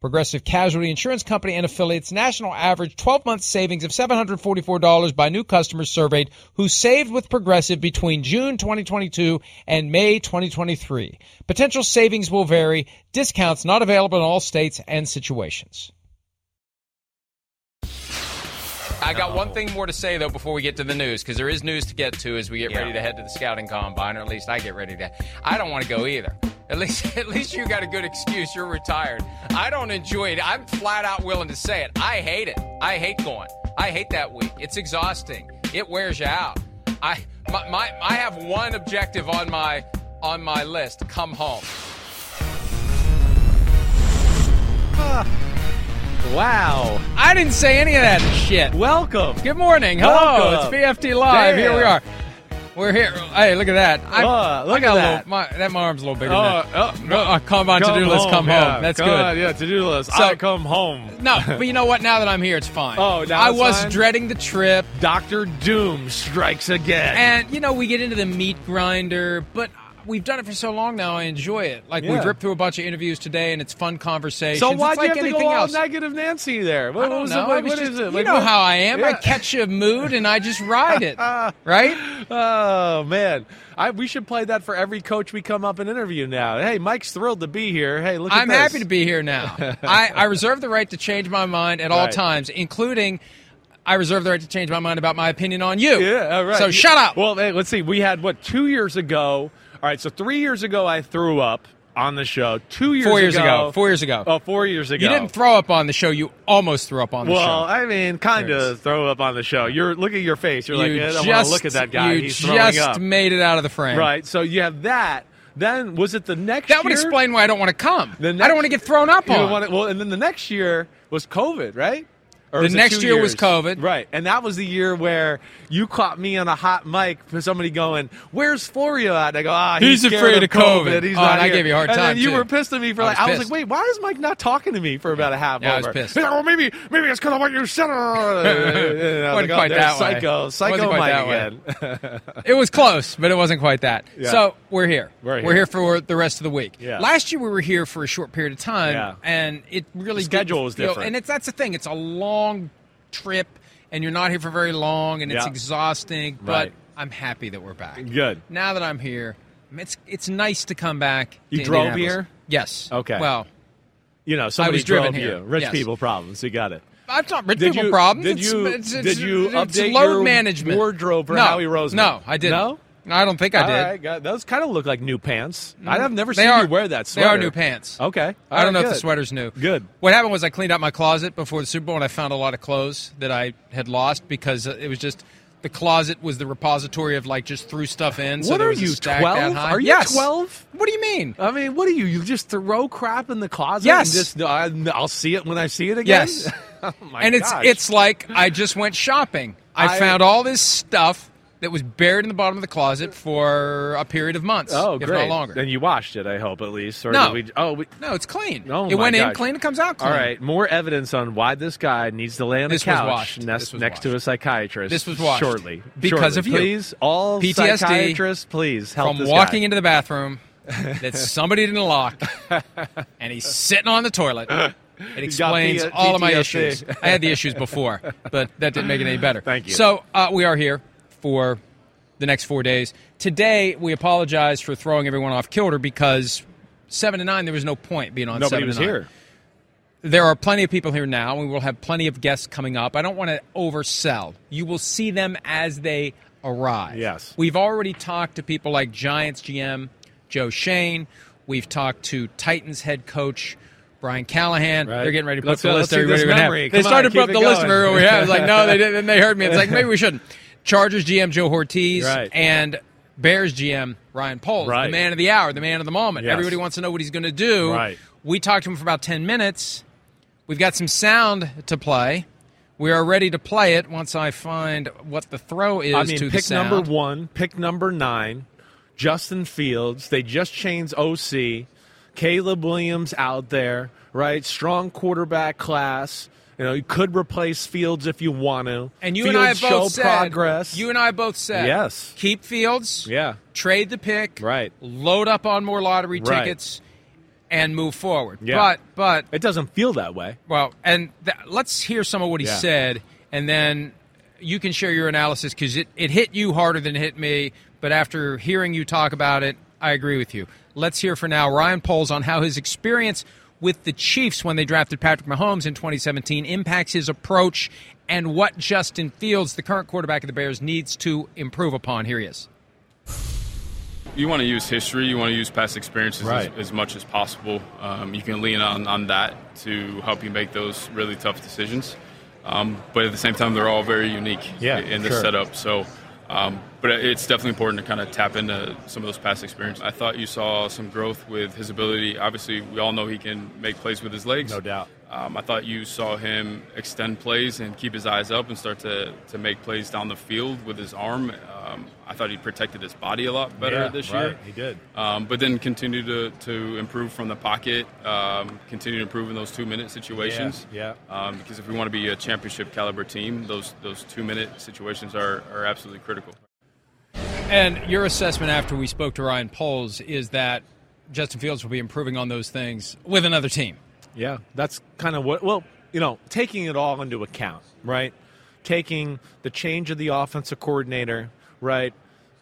Progressive Casualty Insurance Company and affiliates national average 12 month savings of $744 by new customers surveyed who saved with Progressive between June 2022 and May 2023. Potential savings will vary. Discounts not available in all states and situations. I got one thing more to say though before we get to the news because there is news to get to as we get ready to head to the scouting combine, or at least I get ready to. I don't want to go either. At least, at least you got a good excuse. You're retired. I don't enjoy it. I'm flat out willing to say it. I hate it. I hate going. I hate that week. It's exhausting. It wears you out. I my, my I have one objective on my on my list. Come home. Ah. Wow. I didn't say any of that shit. Welcome. Good morning. Hello. Welcome. It's PFT Live. Here we are. We're here. Hey, look at that. I, Oh, look I got at that. Little, my, that my arm's a little bigger that. no. Uh, come on, to-do list, come yeah. home. That's Come good. on, yeah, to-do list. So- I come home. No, but you know what? Now that I'm here, it's fine. Oh, now I was fine? dreading the trip. Doctor Doom strikes again. And, you know, we get into the meat grinder, but we've done it for so long now, I enjoy it. Like, we've ripped through a bunch of interviews today, and it's fun conversation. so why do like you have to go all else. negative Nancy there? What, I don't was know. it? Like, just-? You Like, know what- how I am. I catch a mood and I just ride it. right? Oh man, I, we should play that for every coach we come up and interview now. Hey, Mike's thrilled to be here. Hey, look. at I'm this. happy to be here now. I, I reserve the right to change my mind at all Right. times, including I reserve the right to change my mind about my opinion on you. Yeah, all right. So shut up. Well, hey, let's see. We had what two years ago. All right, so three years ago I threw up on the show. Two years Four years ago, ago. Four years ago. Oh, four years ago. you didn't throw up on the show. You almost threw up on the Well, show. Well, I mean, kind of throw up on the show. You're look at your face. You're like, you yeah, I want to look at that guy. You He's just throwing up. made it out of the frame. Right. So you have that. Then was it the next? Year? That would year? explain why I don't want to come. The I don't want to get thrown up on. wanna- well, and then the next year was COVID, right? Or The next year was? COVID. right? And that was the year where you caught me on a hot mic for somebody going, "Where's Florio at?" And I go, "Ah, he's, He's afraid of COVID." He's Oh, not and I gave you a hard and time, you too. were pissed at me for I like, was I was like, "Wait, why is Mike not talking to me for about a half Yeah, I hour?" was pissed. He's like, "Well, maybe, maybe it's because of what you said." I was Wasn't like, quite oh, that there's way. Psycho, psycho Mike again. It was close, but it wasn't quite that. Yeah. So we're here. We're here. here for the rest of the week. Yeah. Last year we were here for a short period of time, Yeah. and it really The schedule was different. And it's that's the thing. It's a long trip, and you're not here for very long, and it's Yeah. exhausting. But Right. I'm happy that we're back. Good. Now that I'm here, it's it's nice to come back. You drove here? Yes. Okay. Well, You know, somebody was driven drove here. you. Rich Yes. people problems. You got it. I've not rich Did people you- problems. did It's- you- it's, it's, did you it's update load your management wardrobe for no, Howie Roseman? No, I didn't. No? I don't think I did. right, got- those kind of look like new pants. I've never They seen are- you wear that they are new pants. Okay. I All don't know if the good. sweater's new. Good. What happened was I cleaned out my closet before the Super Bowl and I found a lot of clothes that I had lost because uh, it was just the closet was the repository of like just threw stuff in. So What there are was a you, stack 12? high. Are you yes. 12? What do you mean? I mean, what do you? You just throw crap in the closet? Yes. And just, I, I'll see it when I see it again? Yes. oh my and it's gosh. it's like I just went shopping. I, I- found all this stuff that was buried in the bottom of the closet for a period of months, Oh, if great. not longer. Then you washed it, I hope, at least. Or No. we, oh, we, no, it's clean. Oh, it went in clean. It comes out clean. all right. More evidence on why this guy needs to lay on This the was couch washed. next, This was next to a psychiatrist. This was washed. shortly. Because Shortly. of you. Please, all PTSD psychiatrists, please help From walking guy. into the bathroom that somebody didn't lock, and he's sitting on the toilet. It explains P- all of my issues. I had the issues before, but that didn't make it any better. Thank you. So uh, we are here for the next four days. Today, we apologize for throwing everyone off kilter because seven to nine, there was no point being on Nobody seven was to nine. here. There are plenty of people here now, and we will have plenty of guests coming up. I don't want to oversell. You will see them as they arrive. Yes. We've already talked to people like Giants GM Joe Schoen. We've talked to Titans head coach Brian Callahan. Right. They're getting ready to put Let's the list let's everybody. They on, started to keep put up the list of everyone we have. It's like, no, they didn't. And they heard me. It's like, maybe we shouldn't. Chargers GM Joe Hortiz Right. and Bears GM Ryan Poles, the man of the hour, the man of the moment. Yes. Everybody wants to know what he's going to do. Right. We talked to him for about 10 minutes. We've got some sound to play. We are ready to play it once I find what the throw is I mean, to pick number one, pick number nine, Justin Fields. They just changed OC. Caleb Williams out there, right? Strong quarterback class. You know, you could replace Fields if you want to. And you Fields and I have show both said, progress. You and I both said, Yes. keep Fields, yeah, trade the pick, Right. Load up on more lottery Right. tickets, and move forward. Yeah. But but it doesn't feel that way. well, and th- let's hear some of what he Yeah. said, and then you can share your analysis because it, it hit you harder than it hit me. But after hearing you talk about it, I agree with you. Let's hear for now Ryan Poles on how his experience with the Chiefs when they drafted Patrick Mahomes in 2017 impacts his approach and what Justin Fields, the current quarterback of the Bears, needs to improve upon. Here he is. you want to use history, you want to use past experiences Right. as, as much as possible. Um, you can lean on, on that to help you make those really tough decisions. Um, but at the same time, they're all very unique Yeah, in the sure. setup. So, um, but it's definitely important to kind of tap into some of those past experiences. I thought you saw some growth with his ability. Obviously, we all know he can make plays with his legs. No doubt. Um, I thought you saw him extend plays and keep his eyes up and start to, to make plays down the field with his arm. Um, I thought he protected his body a lot better Yeah, this right. year. He did. Um, but then continue to, to improve from the pocket, um, continue to improve in those two minute situations. Yeah, Um, because if we want to be a championship caliber team, those those two minute situations are, are absolutely critical. And your assessment after we spoke to Ryan Poles is that Justin Fields will be improving on those things with another team. Yeah, that's kind of what. Well, you know, taking it all into account, right? Taking the change of the offensive coordinator, right?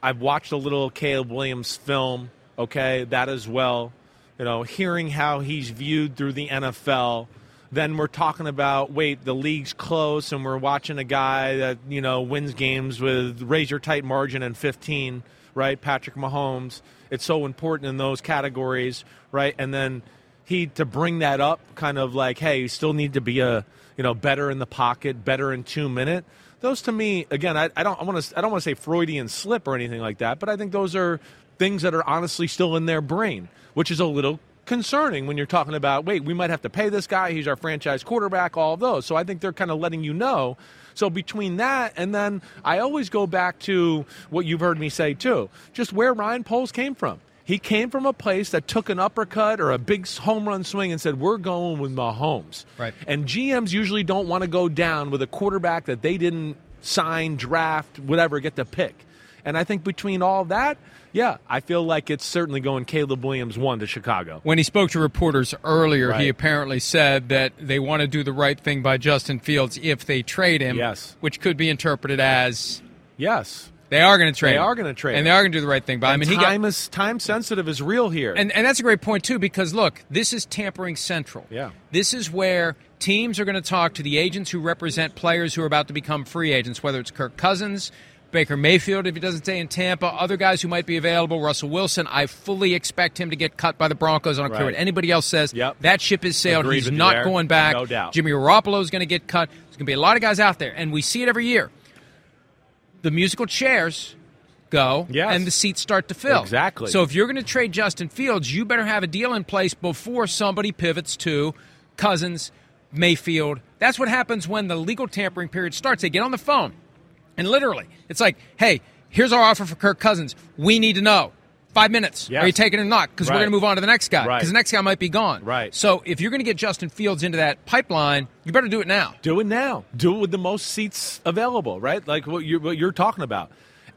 I've watched a little Caleb Williams film, okay, that as well. You know, hearing how he's viewed through the NFL. Then we're talking about wait, the league's close, and we're watching a guy that you know wins games with razor tight margin and 15, right? Patrick Mahomes. It's so important in those categories, right? And then he to bring that up, kind of like, hey, you still need to be a you know better in the pocket, better in two minute. Those to me, again, I, I don't I want to I don't want to say Freudian slip or anything like that, but I think those are things that are honestly still in their brain, which is a little concerning when you're talking about wait, we might have to pay this guy, he's our franchise quarterback, all of those. So I think they're kind of letting you know. So between that and then I always go back to what you've heard me say too, just where Ryan Poles came from. He came from a place that took an uppercut or a big home run swing and said, "We're going with Mahomes." Right. And GMs usually don't want to go down with a quarterback that they didn't sign, draft, whatever, get the pick. And I think between all that, yeah, I feel like it's certainly going Caleb Williams one to Chicago. When he spoke to reporters earlier, he apparently said that they want to do the right thing by Justin Fields if they trade him. Yes. Which could be interpreted as Yes. They are going to trade They him. are gonna trade And him. they are going to do the right thing him. And he got, time is time sensitive is real here. And, and that's a great point, too, because look, this is tampering central. Yeah. This is where teams are going to talk to the agents who represent players who are about to become free agents, whether it's Kirk Cousins, Baker Mayfield, if he doesn't stay in Tampa, other guys who might be available, Russell Wilson. I fully expect him to get cut by the Broncos. I don't care Right. what anybody else says. Yep. That ship is sailed. Agreed He's not there. going back. No doubt. Jimmy Garoppolo is going to get cut. There's going to be a lot of guys out there, and we see it every year. The musical chairs go, Yes. and the seats start to fill. Exactly. So if you're going to trade Justin Fields, you better have a deal in place before somebody pivots to Cousins, Mayfield. That's what happens when the legal tampering period starts. They get on the phone, and literally, it's like, hey, Here's our offer for Kirk Cousins. We need to know. Five minutes. Yes. Are you taking it or not? Because Right. we're going to move on to the next guy. Right. Because the next guy might be gone. Right. So if you're going to get Justin Fields into that pipeline, you better do it now. Do it now. Do it with the most seats available, right? Like what you're, what you're talking about.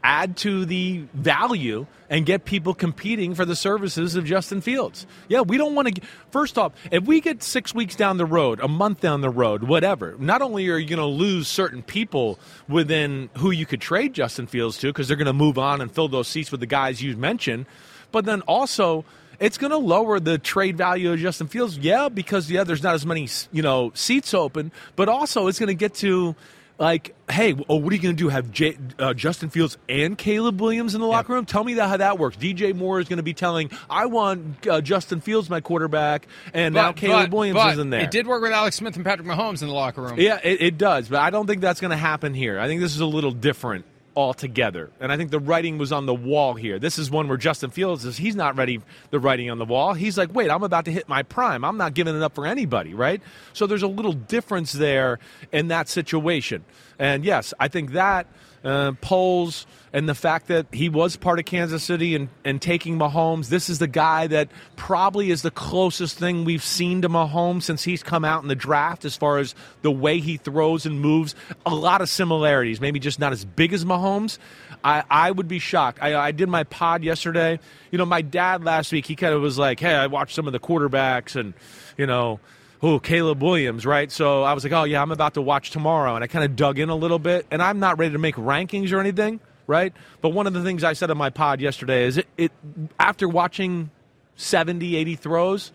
Add to the value and get people competing for the services of Justin Fields. Yeah, we don't want to. First off, if we get six weeks down the road, a month down the road, whatever, not only are you going to lose certain people within who you could trade Justin Fields to because they're going to move on and fill those seats with the guys you mentioned, but then also it's going to lower the trade value of Justin Fields. Yeah, because yeah, there's not as many you know seats open, but also it's going to get to like, hey, oh, what are you going to do? Have J- uh, Justin Fields and Caleb Williams in the locker room? Tell me that how that works. DJ Moore is going to be telling, I want uh, Justin Fields my quarterback, and now Caleb but- Williams but is in there. It did work with Alex Smith and Patrick Mahomes in the locker room. Yeah, it, it does, but I don't think that's going to happen here. I think this is a little different altogether, and I think the writing was on the wall here. This is one where Justin Fields is he's not ready. The writing on the wall. He's like, wait, I'm about to hit my prime. I'm not giving it up for anybody, right? So there's a little difference there in that situation, and yes, I think that uh, Poles and the fact that he was part of Kansas City and, and taking Mahomes, this is the guy that probably is the closest thing we've seen to Mahomes since he's come out in the draft as far as the way he throws and moves. A lot of similarities, maybe just not as big as Mahomes. I, I would be shocked. I, I did my pod yesterday. You know, my dad last week, he kind of was like, hey, I watched some of the quarterbacks and, you know, oh, Caleb Williams, right? So I was like, oh, yeah, I'm about to watch tomorrow. And I kind of dug in a little bit. And I'm not ready to make rankings or anything, right? But one of the things I said on my pod yesterday is it, it after watching 70, 80 throws,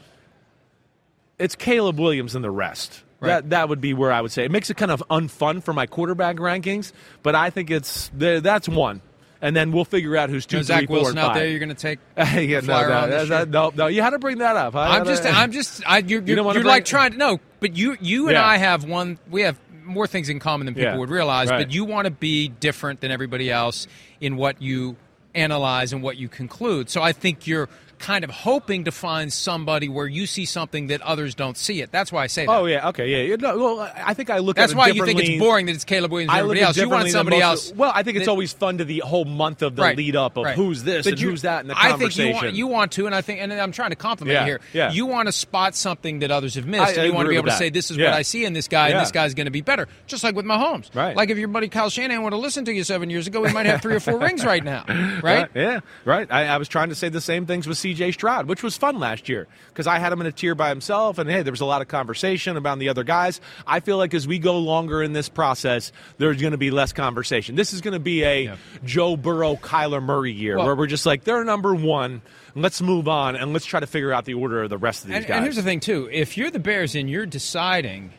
it's Caleb Williams and the rest. Right. That that would be where I would say it makes it kind of unfun for my quarterback rankings, but I think it's that's one, and then we'll figure out who's two, You know, three, Zach four, Wilson out there, you're going to take. yeah, no, no, that- no, no, you had to bring that up. I- I'm just, I'm just, I, you're, You you're, you're bring- like trying to no, but you, you and Yeah. I have one. We have more things in common than people Yeah, would realize. right. But you want to be different than everybody else in what you analyze and what you conclude. So I think you're kind of hoping to find somebody where you see something that others don't see it. That's why I say that. Oh yeah, okay, yeah. Know, well, I think I look That's at why you think it's boring that it's Caleb Williams and I everybody else. You want somebody else. Well, I think it's that- always fun to the whole month of the Right, lead up of right. who's this But and you- who's that in the I conversation. think you want, you want to, and I think, and I'm trying to compliment Yeah, you here. yeah. You want to spot something that others have missed, I- and you I want to be able to say, "This is Yeah. what I see in this guy, and this guy's going to be better." Just like with Mahomes, Right. Like if your buddy Kyle Shanahan would have listened to you seven years ago, he might have three or four rings right now, right? Right, Yeah, right. I, I was trying to say the same things with C.J. Stroud, which was fun last year because I had him in a tier by himself, and hey, there was a lot of conversation about the other guys. I feel like as we go longer in this process, there's going to be less conversation. This is going to be a Yeah. Joe Burrow, Kyler Murray year Well- where we're just like they're number one. Let's move on and let's try to figure out the order of the rest of these And, guys. and here's the thing, too: if you're the Bears and you're deciding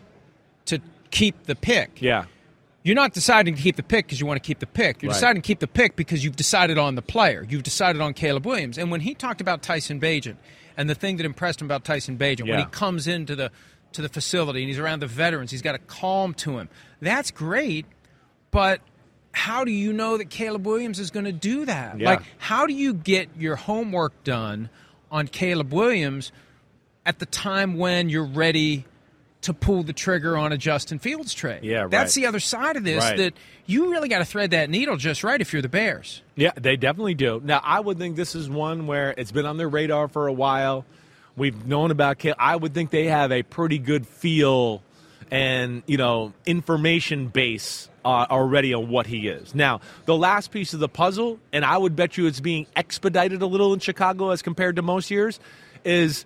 to keep the pick, Yeah. You're not deciding to keep the pick because you want to keep the pick. You're Right. deciding to keep the pick because you've decided on the player. You've decided on Caleb Williams. And when he talked about Tyson Bagent and the thing that impressed him about Tyson Bagent, when he comes into the to the facility and he's around the veterans, he's got a calm to him. That's great, but how do you know that Caleb Williams is going to do that? Yeah. Like, how do you get your homework done on Caleb Williams at the time when you're ready to pull the trigger on a Justin Fields trade? Yeah, That's the other side of this Right. that you really got to thread that needle just right if you're the Bears. Yeah, they definitely do. Now, I would think this is one where it's been on their radar for a while. We've known about Caleb. I would think they have a pretty good feel and, you know, information base uh, already on what he is. Now, the last piece of the puzzle, and I would bet you it's being expedited a little in Chicago as compared to most years, is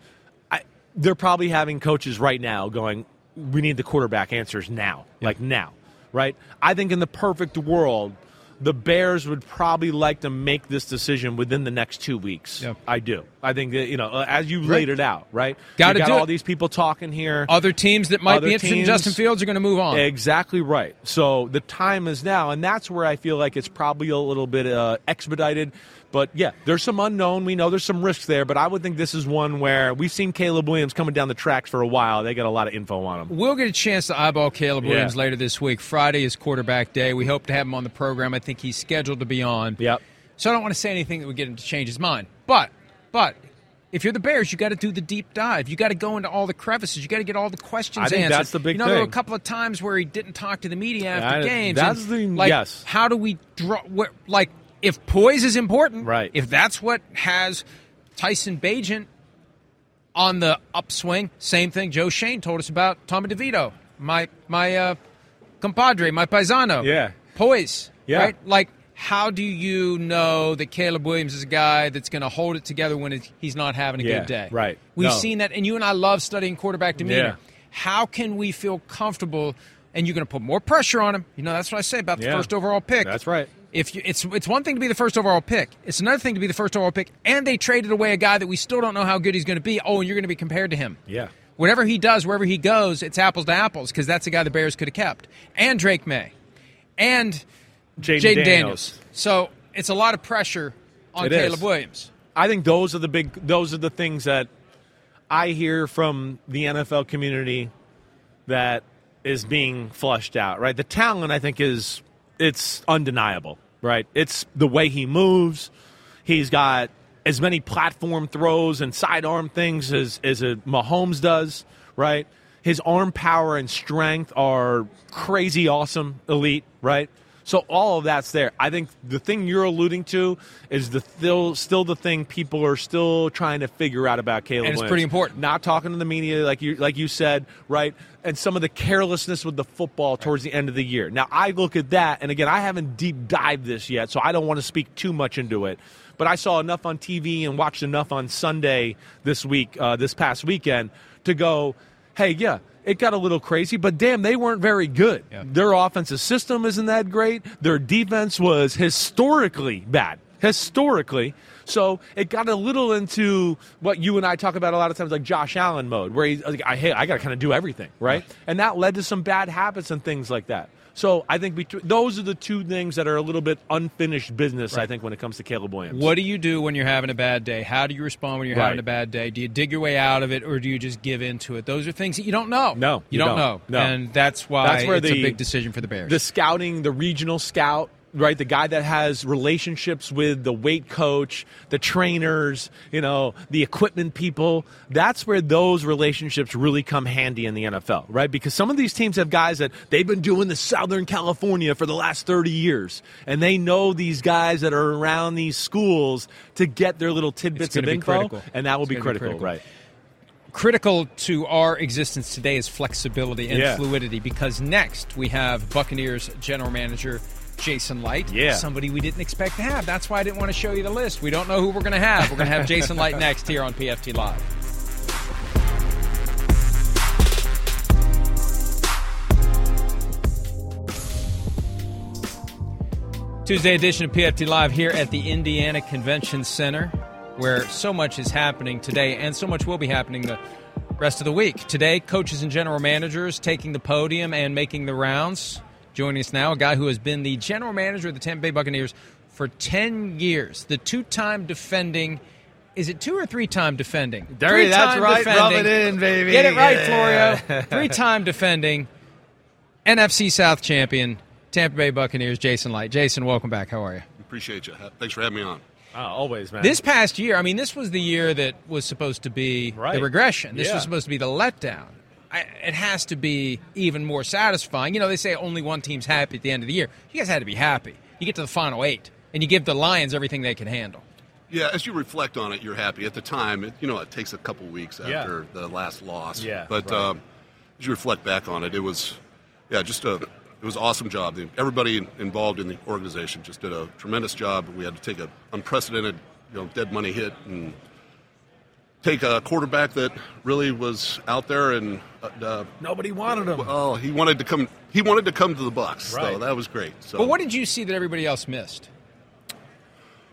they're probably having coaches right now going, we need the quarterback answers now, like now, right? I think in the perfect world, the Bears would probably like to make this decision within the next two weeks. Yep. I do. I think that, you know, uh, as you laid it out, right? Gotta got do all it. these people talking here. Other teams that might Other be interested in Justin Fields are going to move on. Exactly right. So the time is now, and that's where I feel like it's probably a little bit uh, expedited. But yeah, there's some unknown. We know there's some risks there, but I would think this is one where we've seen Caleb Williams coming down the tracks for a while. They got a lot of info on him. We'll get a chance to eyeball Caleb Yeah. Williams later this week. Friday is quarterback day. We hope to have him on the program. I think he's scheduled to be on. Yep. So I don't want to say anything that would get him to change his mind. But, but if you're the Bears, you got to do the deep dive. You got to go into all the crevices. You got to get all the questions I think answered. that's the big You know, there were a couple of times where he didn't talk to the media after I- games. that's the- like, yes. How do we draw? What, like if poise is important, Right. If that's what has Tyson Bagent on the upswing, same thing Joe Schoen told us about Tommy DeVito, my my uh, compadre, my paisano. Yeah. poise. Yeah. right. Like, how do you know that Caleb Williams is a guy that's going to hold it together when he's not having a Yeah, good day? right. We've No. seen that, and you and I love studying quarterback demeanor. Yeah. How can we feel comfortable? And you're going to put more pressure on him. You know, that's what I say about the Yeah. first overall pick. That's right. If you, it's it's one thing to be the first overall pick, it's another thing to be the first overall pick, and they traded away a guy that we still don't know how good he's going to be. Oh, and you're going to be compared to him. Yeah. Whatever he does, wherever he goes, it's apples to apples because that's the guy the Bears could have kept, and Drake Maye, and Jayden Daniels. Daniels. So it's a lot of pressure on It Caleb is. Williams. I think those are the big those are the things that I hear from the NFL community that is being flushed out, right? The talent I think is it's undeniable, right? It's the way he moves. He's got as many platform throws and sidearm things as as a Mahomes does, right? His arm power and strength are crazy awesome, elite, right? So all of that's there. I think the thing you're alluding to is the still still the thing people are still trying to figure out about Caleb. And it's Williams. pretty important. Not talking to the media like you like you said, right? And some of the carelessness with the football towards the end of the year. Now I look at that, and again, I haven't deep dived this yet, so I don't want to speak too much into it. But I saw enough on TV and watched enough on Sunday this week, uh, this past weekend, to go, hey, yeah, it got a little crazy, but damn, they weren't very good. Yeah. Their offensive system isn't that great. Their defense was historically bad. Historically. So it got a little into what you and I talk about a lot of times, like Josh Allen mode, where he's like, I, hey, I got to kind of do everything, right? And that led to some bad habits and things like that. So I think between, those are the two things that are a little bit unfinished business, I think, when it comes to Caleb Williams. What do you do when you're having a bad day? How do you respond when you're Right. having a bad day? Do you dig your way out of it, or do you just give into it? Those are things that you don't know. No, you, you don't, don't. know, No. and that's why That's where it's a the- big decision for the Bears. the scouting, the regional scout, right? The guy that has relationships with the weight coach, the trainers, you know, the equipment people. That's where those relationships really come handy in the NFL, right? Because some of these teams have guys that they've been doing the Southern California for the last 30 years, and they know these guys that are around these schools to get their little tidbits of be info, critical. and that will be gonna be critical, critical. right? critical to our existence today is flexibility and Yeah. fluidity because next we have Buccaneers general manager Jason Licht, Yeah. somebody we didn't expect to have. That's why I didn't want to show you the list. We don't know who we're going to have. We're going to have Jason Licht next here on PFT Live. Tuesday edition of PFT Live here at the Indiana Convention Center, where so much is happening today and so much will be happening the rest of the week. Today, coaches and general managers taking the podium and making the rounds. Joining us now, a guy who has been the general manager of the Tampa Bay Buccaneers for 10 years, the two time defending. Is it two or three time defending? There- that's Three-time right. Rub it in, baby. Get it right, Yeah. Florio. Three time defending NFC South champion, Tampa Bay Buccaneers, Jason Licht. Jason, welcome back. How are you? Appreciate you. Thanks for having me on. Oh, always, man. This past year, I mean, this was the year that was supposed to be Right. the regression. This Yeah. was supposed to be the letdown. I, it has to be even more satisfying. You know, they say only one team's happy at the end of the year. You guys had to be happy. You get to the final eight, and you give the Lions everything they can handle. Yeah, as you reflect on it, you're happy. At the time, it, you know, it takes a couple weeks Yeah. after the last loss. Yeah, But right. um, as you reflect back on it, it was, yeah, just a, it was an awesome job. The- Everybody involved in the organization just did a tremendous job. We had to take an unprecedented, you know, dead money hit and take a quarterback that really was out there and uh, uh, Nobody wanted him. oh, he wanted to come. He wanted to come to the Bucs. Right. So that was great. So. But what did you see that everybody else missed?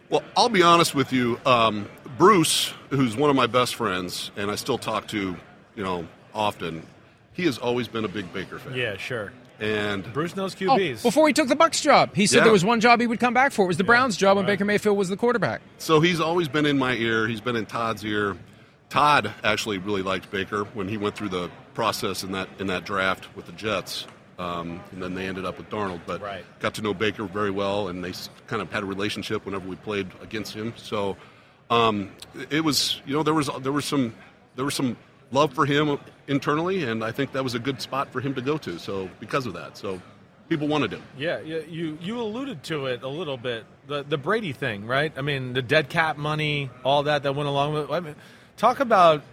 Well, I'll be honest with you. Um, Bruce, who's one of my best friends, and I still talk to, you know, often. He has always been a big Baker fan. Yeah, sure. And Bruce knows Oh, QBs. before he took the Bucs job, he said Yeah. there was one job he would come back for. It was the Browns job when Baker Mayfield was the quarterback. so he's always been in my ear. He's been in Todd's ear. Todd actually really liked Baker when he went through the process in that in that draft with the Jets, um, and then they ended up with Darnold. But Right. got to know Baker very well, and they kind of had a relationship whenever we played against him. So um, it was, you know, there was there was some there was some love for him internally, and I think that was a good spot for him to go to. So because of that, so people wanted him. Yeah, yeah, you you alluded to it a little bit. The the Brady thing, right? I mean, the dead cap money, all that that went along with. I mean, talk about.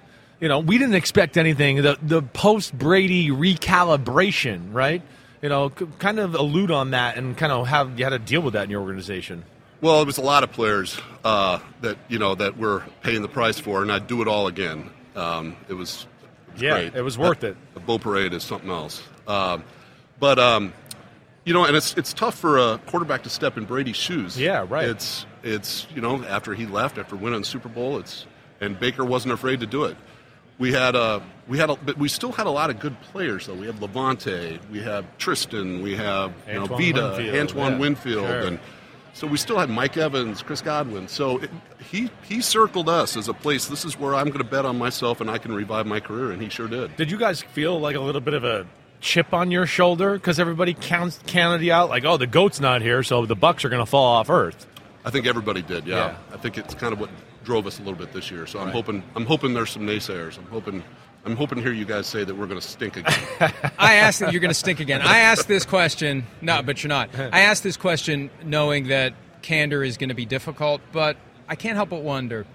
You know, we didn't expect anything. The the post Brady recalibration, right? You know, kind of allude on that and kind of have you had to deal with that in your organization. Well, it was a lot of players uh, that you know that we're paying the price for, and I'd do it all again. Um, it was, it was Yeah, great. it was worth it. A bull parade is something else. Um, but um, you know, and it's it's tough for a quarterback to step in Brady's shoes. Yeah, right. It's it's you know after he left after winning the Super Bowl, it's and Baker wasn't afraid to do it. We had a we had a, but we still had a lot of good players though. We have Lavonte, we have Tristan, we have you know Antoine Vita, Winfield, Antoine yeah, Winfield, sure. and so we still had Mike Evans, Chris Godwin. So it, he he circled us as a place. This is where I'm going to bet on myself, and I can revive my career, and he sure did. Did you guys feel like a little bit of a chip on your shoulder because everybody counts you out like, oh, the goat's not here, so the Bucs are going to fall off Earth? I think everybody did. Yeah. Yeah. I think it's kind of what drove us a little bit this year. So I'm hoping I'm hoping there's some naysayers. I'm hoping I'm hoping to hear you guys say that we're going to stink again. I asked that you're going to stink again. I asked this question, no, but you're not. I asked this question knowing that candor is going to be difficult, but I can't help but wonder.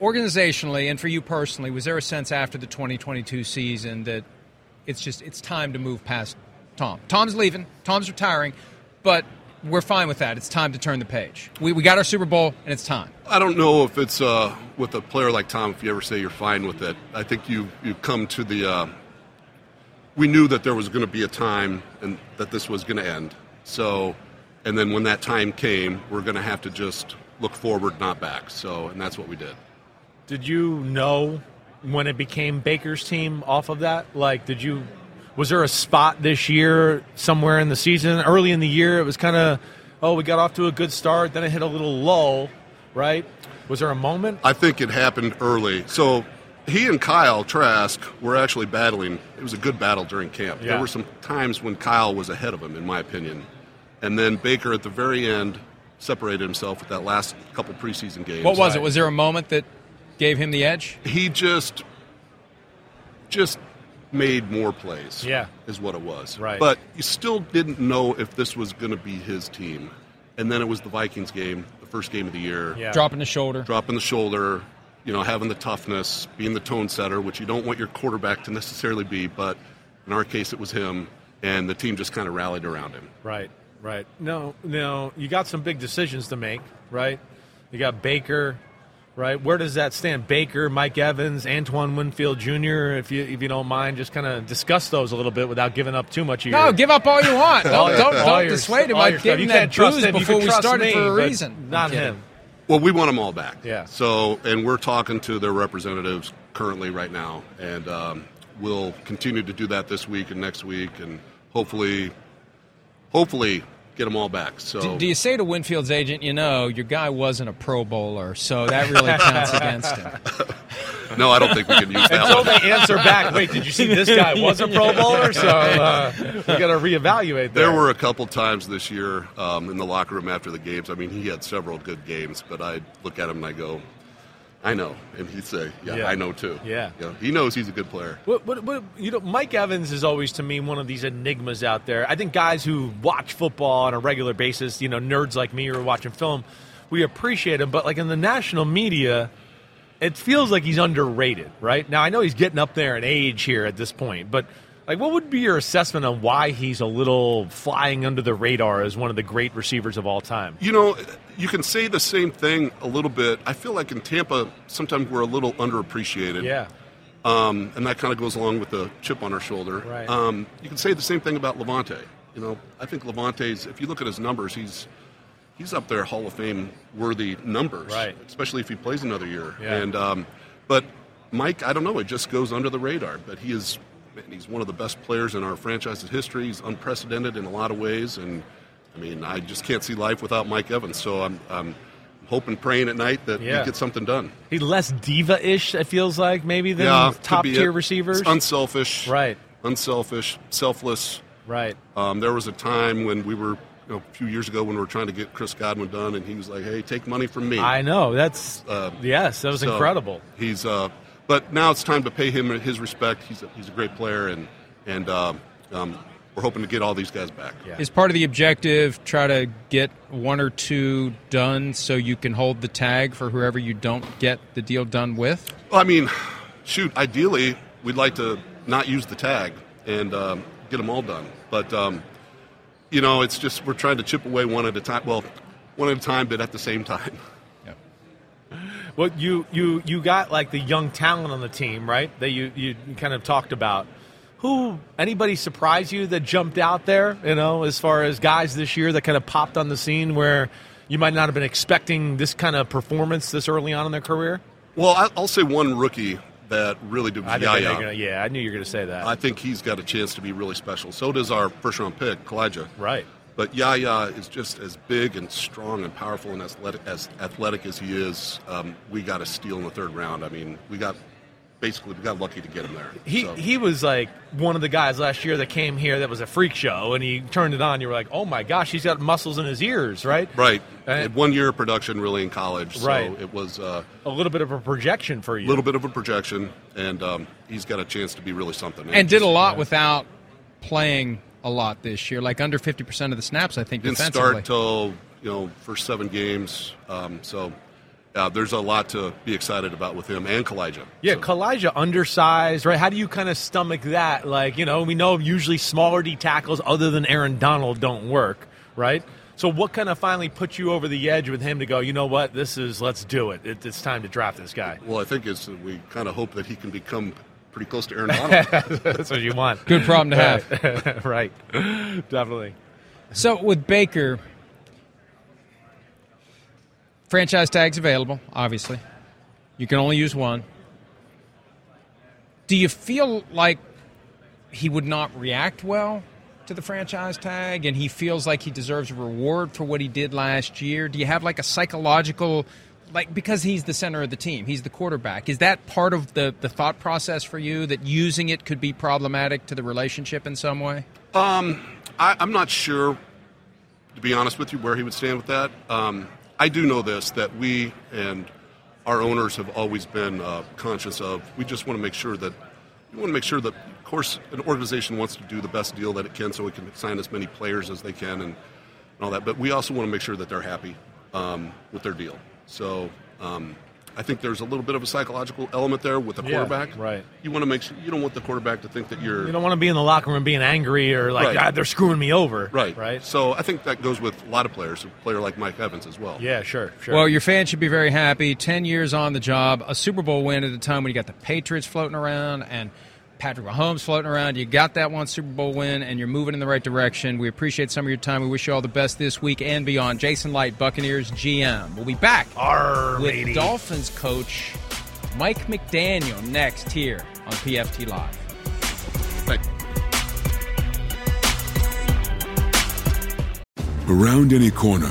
Organizationally, and for you personally, was there a sense after the 2022 season that it's just it's time to move past Tom? Tom's leaving, Tom's retiring, but we're fine with that. It's time to turn the page. We, we got our Super Bowl, and it's time. I don't know if it's uh, with a player like Tom. If you ever say you're fine with it, I think you you come to the. Uh, we knew that there was going to be a time and that this was going to end. So, and then when that time came, we're going to have to just look forward, not back. So, and that's what we did. Did you know when it became Baker's team off of that? Like, did you? Was there a spot this year somewhere in the season, early in the year? It was kind of, oh, we got off to a good start, then it hit a little lull, right? Was there a moment? I think it happened early. So he and Kyle Trask were actually battling. It was a good battle during camp. Yeah. There were some times when Kyle was ahead of him, in my opinion. And then Baker at the very end separated himself with that last couple preseason games. What was it? Was there a moment that gave him the edge? He just just made more plays. Yeah. Is what it was. Right. But you still didn't know if this was going to be his team. And then it was the Vikings game, the first game of the year Yeah. Dropping the shoulder. dropping the shoulder, you know, having the toughness, being the tone setter, which you don't want your quarterback to necessarily be, but in our case, it was him, and the team just kind of rallied around him. Right, right. No, no, you got some big decisions to make, right? You got Baker, right? Where does that stand? Baker, Mike Evans, Antoine Winfield Jr. If you if you don't mind, just kind of discuss those a little bit without giving up too much of your. No, give up all you want. all Don't, your- don't, don't your- dissuade him all by your stuff. giving You that can't trust him. Before can we trust started me, for a reason. Not him. Well, we want them all back. Yeah. So, and we're talking to their representatives currently right now, and um, we'll continue to do that this week and next week, and hopefully, hopefully, get them all back. So, Do, do you say to Winfield's agent, you know, your guy wasn't a Pro Bowler, so that really counts against him? no, I don't think we can use that Until one. they answer back, wait, did you see this guy was a Pro Bowler? So uh, we got to reevaluate. There There were a couple times this year um, in the locker room after the games. I mean, he had several good games, but I look at him and I go, I know. And he'd say, Yeah, Yeah. I know too. Yeah. You know, he knows he's a good player. What, what, what, you know, Mike Evans is always to me one of these enigmas out there. I think guys who watch football on a regular basis, you know, nerds like me who are watching film, we appreciate him. But like in the national media, it feels like he's underrated, right? Now I know he's getting up there in age here at this point, but like, what would be your assessment on why he's a little flying under the radar as one of the great receivers of all time? You know, you can say the same thing a little bit. I feel like in Tampa, sometimes we're a little underappreciated. Yeah, Um, and that kind of goes along with the chip on our shoulder. Right. Um, you can say the same thing about Lavonte. You know, I think Lavonte's, if you look at his numbers, he's he's up there Hall of Fame worthy numbers. Right. Especially if he plays another year. Yeah. And um, but Mike, I don't know, it just goes under the radar. But he is man, he's one of the best players in our franchise's history. He's unprecedented in a lot of ways, and I mean, I just can't see life without Mike Evans. So I'm, I'm hoping, praying at night that Yeah. he gets something done. he's less diva-ish. It feels like maybe than yeah, top tier it. receivers. It's unselfish, right, unselfish, selfless. right. Um, there was a time when we were, you know, a few years ago when we were trying to get Chris Godwin done, and he was like, "Hey, take money from me." I know that's Uh, yes, that was So, incredible. He's, uh, but now it's time to pay him his respect. He's a, he's a great player, and and uh, um, we're hoping to get all these guys back. Yeah. Is part of the objective try to get one or two done so you can hold the tag for whoever you don't get the deal done with? Well, I mean, shoot, ideally, we'd like to not use the tag and um, get them all done. But, um, you know, it's just we're trying to chip away one at a time. Well, one at a time, but at the same time. Well, you you you got like the young talent on the team, right? That you you kind of talked about. Who anybody surprise you that jumped out there? You know, as far as guys this year that kind of popped on the scene where you might not have been expecting this kind of performance this early on in their career. Well, I'll say one rookie that really did I Yaya. gonna- yeah, I knew you were going to say that. I think he's got a chance to be really special. So does our first round pick, Calijah. right. But Yaya is just as big and strong and powerful and athletic as, athletic as he is. Um, we got a steal in the third round. I mean, we got basically we got lucky to get him there. He So- he was like one of the guys last year that came here that was a freak show, and he turned it on. You were like, oh my gosh, he's got muscles in his ears, right? right. And- one year of production really in college. So Right. it was uh, A little bit of a projection for you. a little bit of a projection, and um, he's got a chance to be really something. And did a lot without playing a lot this year, like under 50% of the snaps, I think, didn't defensively. start till you know first seven games. Um, so yeah, there's a lot to be excited about with him and Calijah. Yeah, So- Calijah undersized, right? How do you kind of stomach that? Like, you know, we know usually smaller D tackles other than Aaron Donald don't work, right? So what kind of finally put you over the edge with him to go, you know what, this is, let's do it. it it's time to draft this guy. Well, I think it's we kind of hope that he can become pretty close to Aaron Donald. That's what you want. Good problem to have. right. Definitely. So with Baker, franchise tags available, obviously. You can only use one. Do you feel like he would not react well to the franchise tag and he feels like he deserves a reward for what he did last year? Do you have like a psychological like because he's the center of the team, he's the quarterback. Is that part of the the thought process for you that using it could be problematic to the relationship in some way? I, I'm not sure, to be honest with you, where he would stand with that. Um, I do know this that we and our owners have always been uh, conscious of. We just want to make sure that we want to make sure that, of course, an organization wants to do the best deal that it can, so it can sign as many players as they can and, and all that. But we also want to make sure that they're happy um, with their deal. So. Um, I think there's a little bit of a psychological element there with the Yeah, quarterback. right. You want to make sure you don't want the quarterback to think that you're You don't want to be in the locker room being angry or like, Right. ah, they're screwing me over. Right. Right. So I think that goes with a lot of players, a player like Mike Evans as well. Yeah, sure, sure. Well, your fans should be very happy. Ten years on the job, a Super Bowl win at a time when you got the Patriots floating around and Patrick Mahomes floating around. You got that one Super Bowl win, and you're moving in the right direction. We appreciate some of your time. We wish you all the best this week and beyond. Jason Licht, Buccaneers GM. We'll be back Arr, with matey. Dolphins coach Mike McDaniel next here on PFT Live. Thank- Around any corner,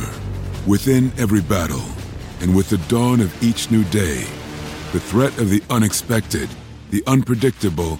within every battle, and with the dawn of each new day, the threat of the unexpected, the unpredictable,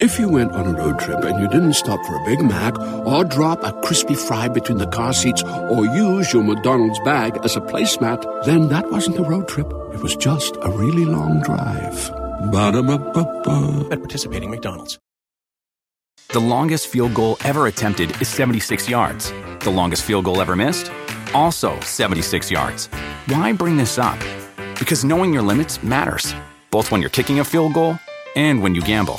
If you went on a road trip and you didn't stop for a Big Mac or drop a crispy fry between the car seats or use your McDonald's bag as a placemat, then that wasn't a road trip. It was just a really long drive. Ba-da-ba-ba-ba. at participating McDonald's. The longest field goal ever attempted is 76 yards. The longest field goal ever missed? Also 76 yards. Why bring this up? Because knowing your limits matters, both when you're kicking a field goal and when you gamble.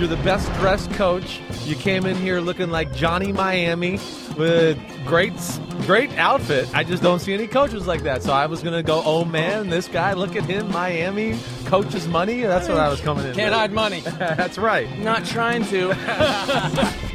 You're the best dressed coach. You came in here looking like Johnny Miami with great, great outfit. I just don't see any coaches like that. So I was gonna go, oh man, this guy, look at him, Miami, coaches money. That's what I was coming in. Can't with. hide money. That's right. Not trying to.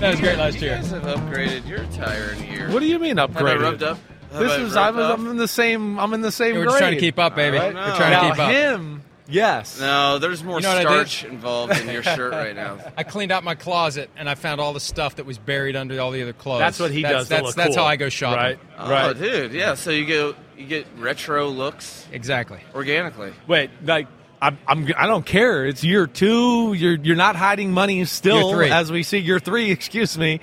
That was great last year. You year. guys have upgraded your tire in a year. What do you mean Have I upgraded? rubbed up? Have This I is rubbed I'm, off? I'm in the same I'm in the same We're grade. just trying to keep up, baby. Alright. We're trying now to keep up. him, yes. No, there's more You know what I did? starch involved in your shirt right now. I cleaned out my closet and I found all the stuff that was buried under all the other clothes. That's what he that's, does to That's, look that's cool. how I go shopping. Right. Oh, Right. dude, yeah. So you get you get retro looks Exactly. organically. Wait, like I'm, I'm I don't care. It's year two. You're you're not hiding money still, Year three. as we see year three. Excuse me.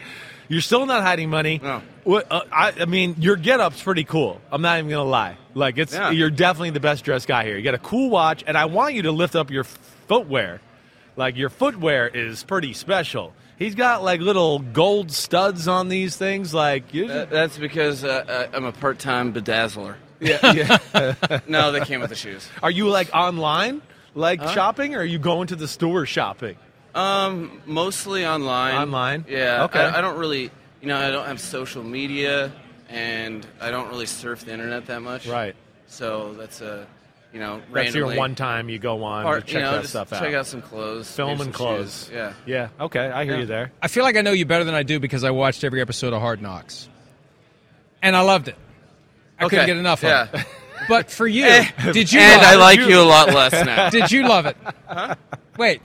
You're still not hiding money. No. What, uh, I, I mean, your getup's pretty cool. I'm not even gonna lie. Like it's Yeah. you're definitely the best dressed guy here. You got a cool watch, and I want you to lift up your footwear. Like your footwear is pretty special. He's got like little gold studs on these things. Like you, That- that's because uh, uh, I'm a part-time bedazzler. yeah, yeah. No, they came with the shoes. Are you like online, like shopping, or are you going to the store shopping? Um, mostly online. Online? Yeah. Okay. I, I don't really, you know, I don't have social media, and I don't really surf the internet that much. Right. So that's a, you know, That's your one time you go on part- to check you know, that just stuff out. Check out some clothes. Film and clothes. shoes. Yeah. Yeah. Okay, I hear Yeah. you there. I feel like I know you better than I do because I watched every episode of Hard Knocks, and I loved it. I couldn't get enough Yeah. of it. But for you, Eh, did you? and love I it? like you a lot less now. Did you love it? Wait,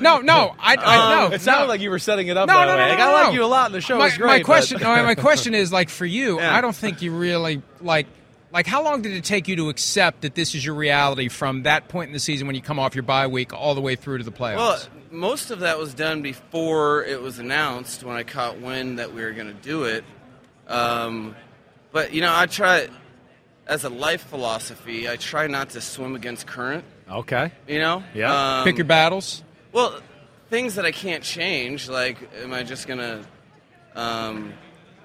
no, no, I, I no. it sounded no. like you were setting it up No, that no, no, way. no, Like, no, I no. like you a lot, and the show my, was great. my but- question, no, my question is like for you. Yeah. I don't think you really like. Like, how long did it take you to accept that this is your reality from that point in the season when you come off your bye week all the way through to the playoffs? Well, most of that was done before it was announced when I caught wind that we were going to do it. Um, but you know, I try as a life philosophy. I try not to swim against current. okay. You know, Yeah. Um, Pick your battles. Well, things that I can't change. Like, am I just gonna um,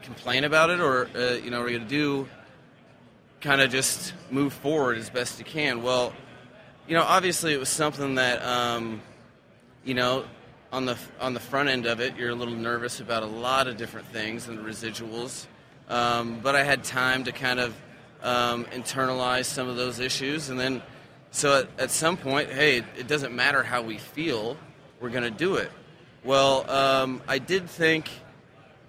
complain about it, or uh, you know, are we gonna do kind of just move forward as best you can? Well, you know, obviously it was something that um, you know on the on the front end of it, you're a little nervous about a lot of different things and the residuals. Um, but I had time to kind of um, internalize some of those issues, and then so at, at some point, hey, it, doesn't matter how we feel, we're going to do it. Well, um, I did think,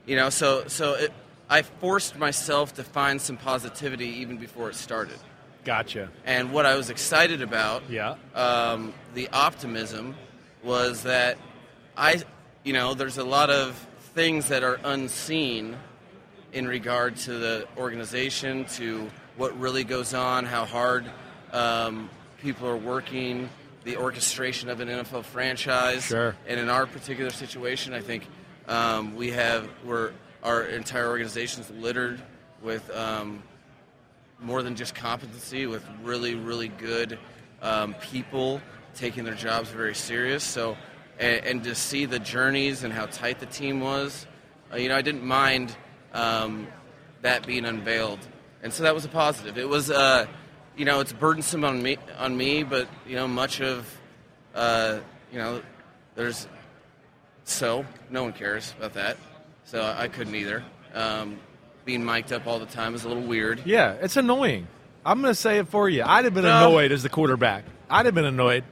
you know, so so it, I forced myself to find some positivity even before it started. Gotcha. And what I was excited about, Yeah. um, the optimism, was that I, you know, there's a lot of things that are unseen in regard to the organization, to what really goes on, how hard um, people are working, the orchestration of an NFL franchise. Sure. And in our particular situation, I think um, we have we're our entire organization is littered with um, more than just competency, with really, really good um, people taking their jobs very serious. So, and, and to see the journeys and how tight the team was, uh, you know, I didn't mind um, that being unveiled, and so that was a positive. It was, uh, you know, it's burdensome on me, on me, but you know, much of, uh, you know, there's so no one cares about that. So I couldn't either. Um, being mic'd up all the time is a little weird. Yeah, it's annoying. I'm going to say it for you. I'd have been No. annoyed as the quarterback. I'd have been annoyed.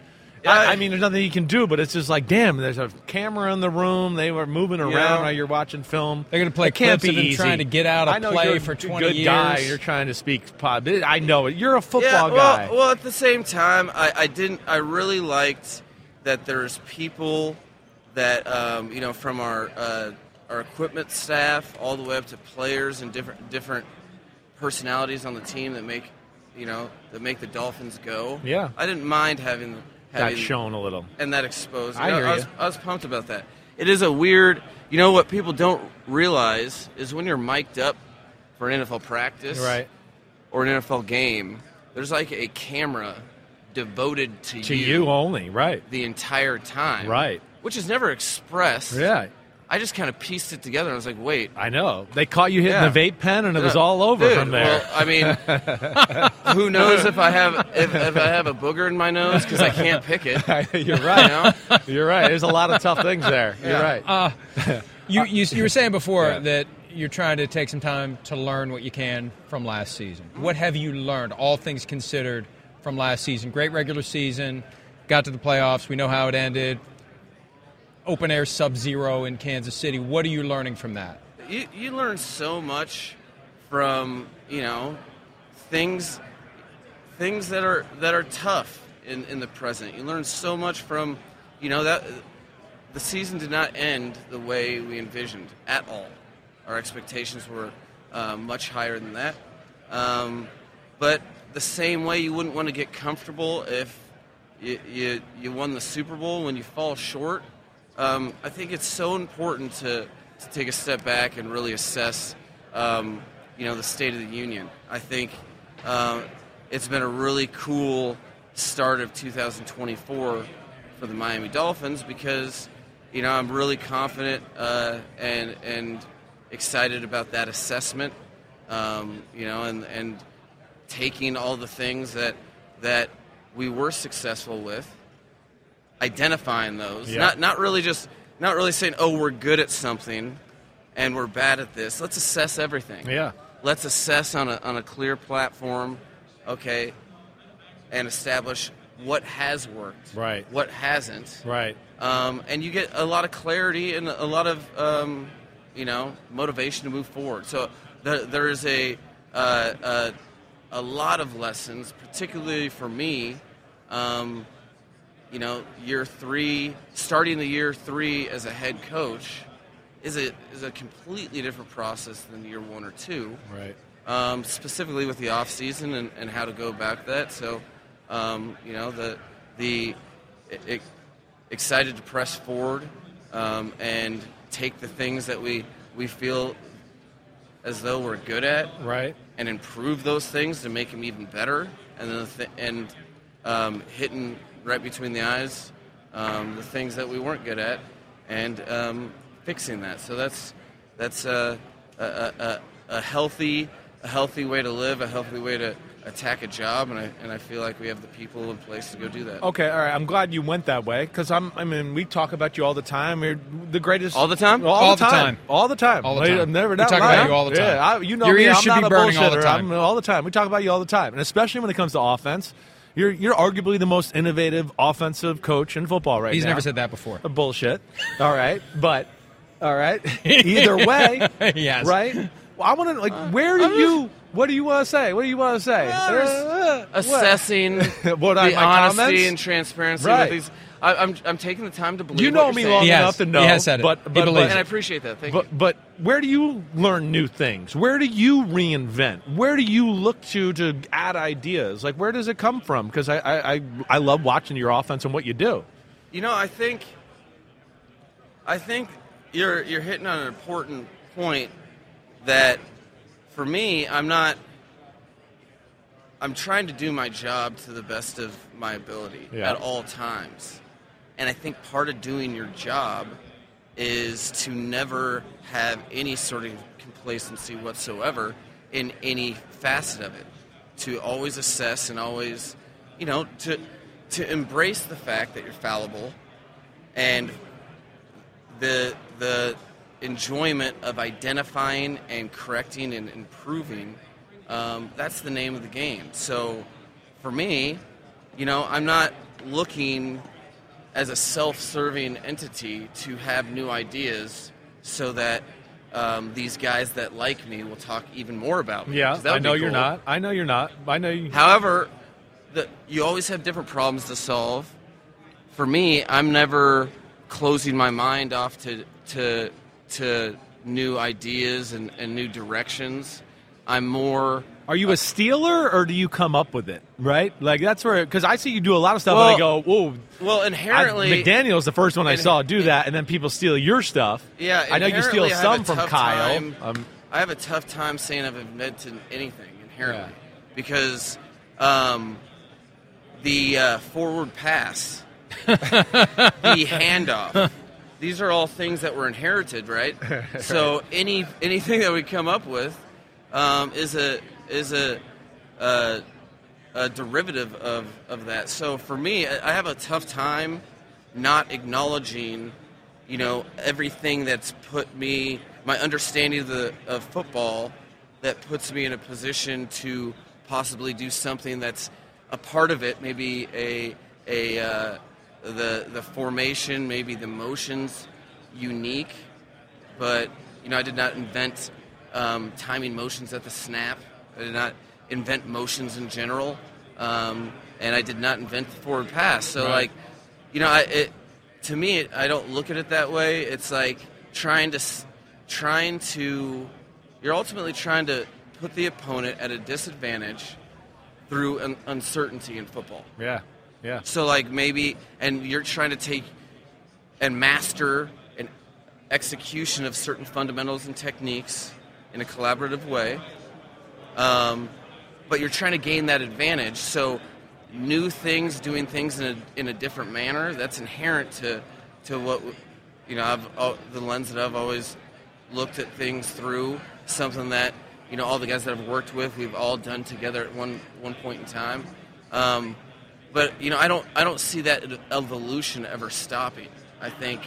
I, I- mean, there's nothing you can do, but it's just like, damn, there's a camera in the room. They were moving around Yeah. while you're watching film. They're gonna play It can't clips of be him trying to get out of play you're for 20 good guy. years. You're trying to speak pod. I know it. You're a football yeah, well, guy. well, at the same time, I, I didn't. I really liked that there's people that um, you know from our uh, our equipment staff all the way up to players and different different personalities on the team that make you know that make the Dolphins go. Yeah. I didn't mind having having Got shown a little. and that exposed. I You hear I was, you. I was pumped about that. It is a weird. You know what people don't realize is when you're mic'd up for an NFL practice, Right. or an NFL game, there's like a camera devoted to, To you only, right. the entire time, Right. Which is never expressed. Yeah. I just kind of pieced it together. I was like, wait. I know. They caught you hitting Yeah. the vape pen, and it was all over Dude, from there. Well, I mean, who knows if I have if, if I have a booger in my nose because I can't pick it. You're right. You know? You're right. There's a lot of tough things there. You're right. Uh, you, you, you were saying before Yeah. that you're trying to take some time to learn what you can from last season. What have you learned, all things considered, from last season? Great regular season, got to the playoffs. We know how it ended. Open air sub zero in Kansas City. What are you learning from that? You, you learn so much from you know things things that are that are tough in, in the present. You learn so much from you know that the season did not end the way we envisioned at all. Our expectations were uh, much higher than that. Um, but the same way you wouldn't want to get comfortable if you, you, you won the Super Bowl when you fall short. Um, I think it's so important to, to take a step back and really assess, um, you know, the state of the union. I think uh, it's been a really cool start of 2024 for the Miami Dolphins because, you know, I'm really confident uh, and and excited about that assessment. Um, you know, and and taking all the things that that we were successful with, identifying those, Yeah. not not really just not really saying, oh, we're good at something, and we're bad at this. Let's assess everything. Yeah. Let's assess on a on a clear platform, okay, and establish what has worked, Right. what hasn't, Right. um, and you get a lot of clarity and a lot of um, you know motivation to move forward. So there, there is a, uh, a a lot of lessons, particularly for me. Um, you know, year three, starting the year three as a head coach, is a is a completely different process than year one or two Right. um, specifically with the off season and, and how to go about that. So, um, you know, the the e- e- excited to press forward um, and take the things that we we feel as though we're good at, Right. and improve those things to make them even better, and then the th- and um, hitting right between the eyes um, the things that we weren't good at, and um, fixing that. So that's that's a, a, a, a healthy a healthy way to live, a healthy way to attack a job, and I and I feel like we have the people in place to go do that. Okay, all right. I'm glad you went that way because I'm. I mean, we talk about you all the time. You're the greatest. All the time? All, All the, the time. time. All the time. All the time. I'm never We not talk about you all the time. Yeah, I, you know Your me. ears I'm should not be a burning all the bullshitter. time. I'm all the time. We talk about you all the time, and especially when it comes to offense. You're you're arguably the most innovative offensive coach in football right now. He's now. never said that before. Uh, Bullshit. All right, but all right. Either way, Yes. right. Well, I want to like. Where do you? What do you want to say? What do you want to say? Uh, what? Assessing What, I- the my honesty comments? and transparency Right. with these. I, I'm I'm taking the time to believe. You what know you're me saying. long He has. enough to He know. has said it. But, He but, believes but, and I appreciate that. Thank you. but, but where do you learn new things? Where do you reinvent? Where do you look to to add ideas? Like where does it come from? Because I, I, I I love watching your offense and what you do. You know, I think I think you're you're hitting on an important point that for me, I'm not I'm trying to do my job to the best of my ability Yeah. at all times. And I think part of doing your job is to never have any sort of complacency whatsoever in any facet of it. To always assess and always, you know, to to embrace the fact that you're fallible and the the enjoyment of identifying and correcting and improving um, that's the name of the game so for me you know i'm not looking as a self-serving entity to have new ideas so that um, these guys that like me will talk even more about me Yeah, I know you're not. I know you're not. I know you. However, the, you always have different problems to solve. For me, I'm never closing my mind off to to to new ideas and, and new directions. I'm more. Are you a stealer or do you come up with it? Right? Like that's where because I see you do a lot of stuff and I go, whoa. Well, I, inherently, McDaniel's the first one I in- saw do that, and then people steal your stuff. yeah. I know you steal I some from Kyle. time- Um, I have a tough time saying I've invented anything inherently Yeah. because um, the uh, forward pass, the handoff. These are all things that were inherited, right? So any anything that we come up with um, is a is a, a a derivative of, of that. So for me, I have a tough time not acknowledging, you know, everything that's put me, my understanding of the of football, that puts me in a position to possibly do something that's a part of it, maybe a a uh, the the formation, maybe the motions, unique, but you know I did not invent um, timing motions at the snap. I did not invent motions in general, um, and I did not invent the forward pass. So Right. like, you know, I, it to me it, I don't look at it that way. It's like trying to trying to you're ultimately trying to put the opponent at a disadvantage through an uncertainty in football. Yeah. Yeah. So like maybe, and you're trying to take and master an execution of certain fundamentals and techniques in a collaborative way. Um, but you're trying to gain that advantage. So new things, doing things in a, in a different manner, that's inherent to to what you know. I've al- the lens that I've always looked at things through. Something that you know all the guys that I've worked with, we've all done together at one one point in time. Um, but you know, I don't I don't see that evolution ever stopping. I think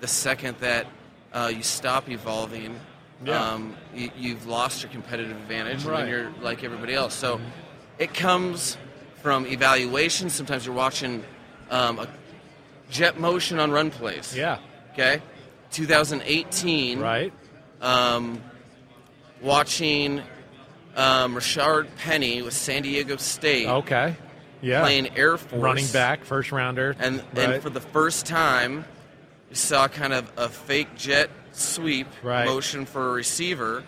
the second that uh, you stop evolving, Yeah. um, you, you've lost your competitive advantage, and Right. then you're like everybody else. So it comes from evaluation. Sometimes you're watching um, a jet motion on run plays. Yeah. Okay. 2018. Right. Um, watching um, Rashaad Penny with San Diego State Okay. Yeah. playing Air Force. Running back, first rounder. And, Right. and for the first time, you saw kind of a fake jet sweep Right. motion for a receiver.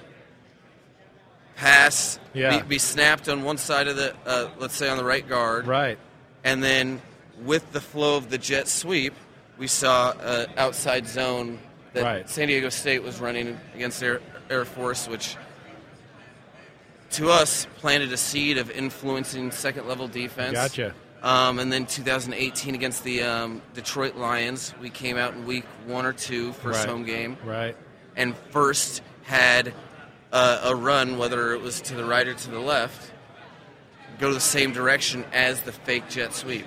Pass Yeah. be, be snapped on one side of the, uh, let's say on the right guard. Right. And then with the flow of the jet sweep, we saw an outside zone that Right. San Diego State was running against Air, Air Force, which to us planted a seed of influencing second level defense. Gotcha. Um, and then 2018 against the um, Detroit Lions, we came out in week one or two, first Right. home game, Right. and first had uh, a run, whether it was to the right or to the left, go the same direction as the fake jet sweep.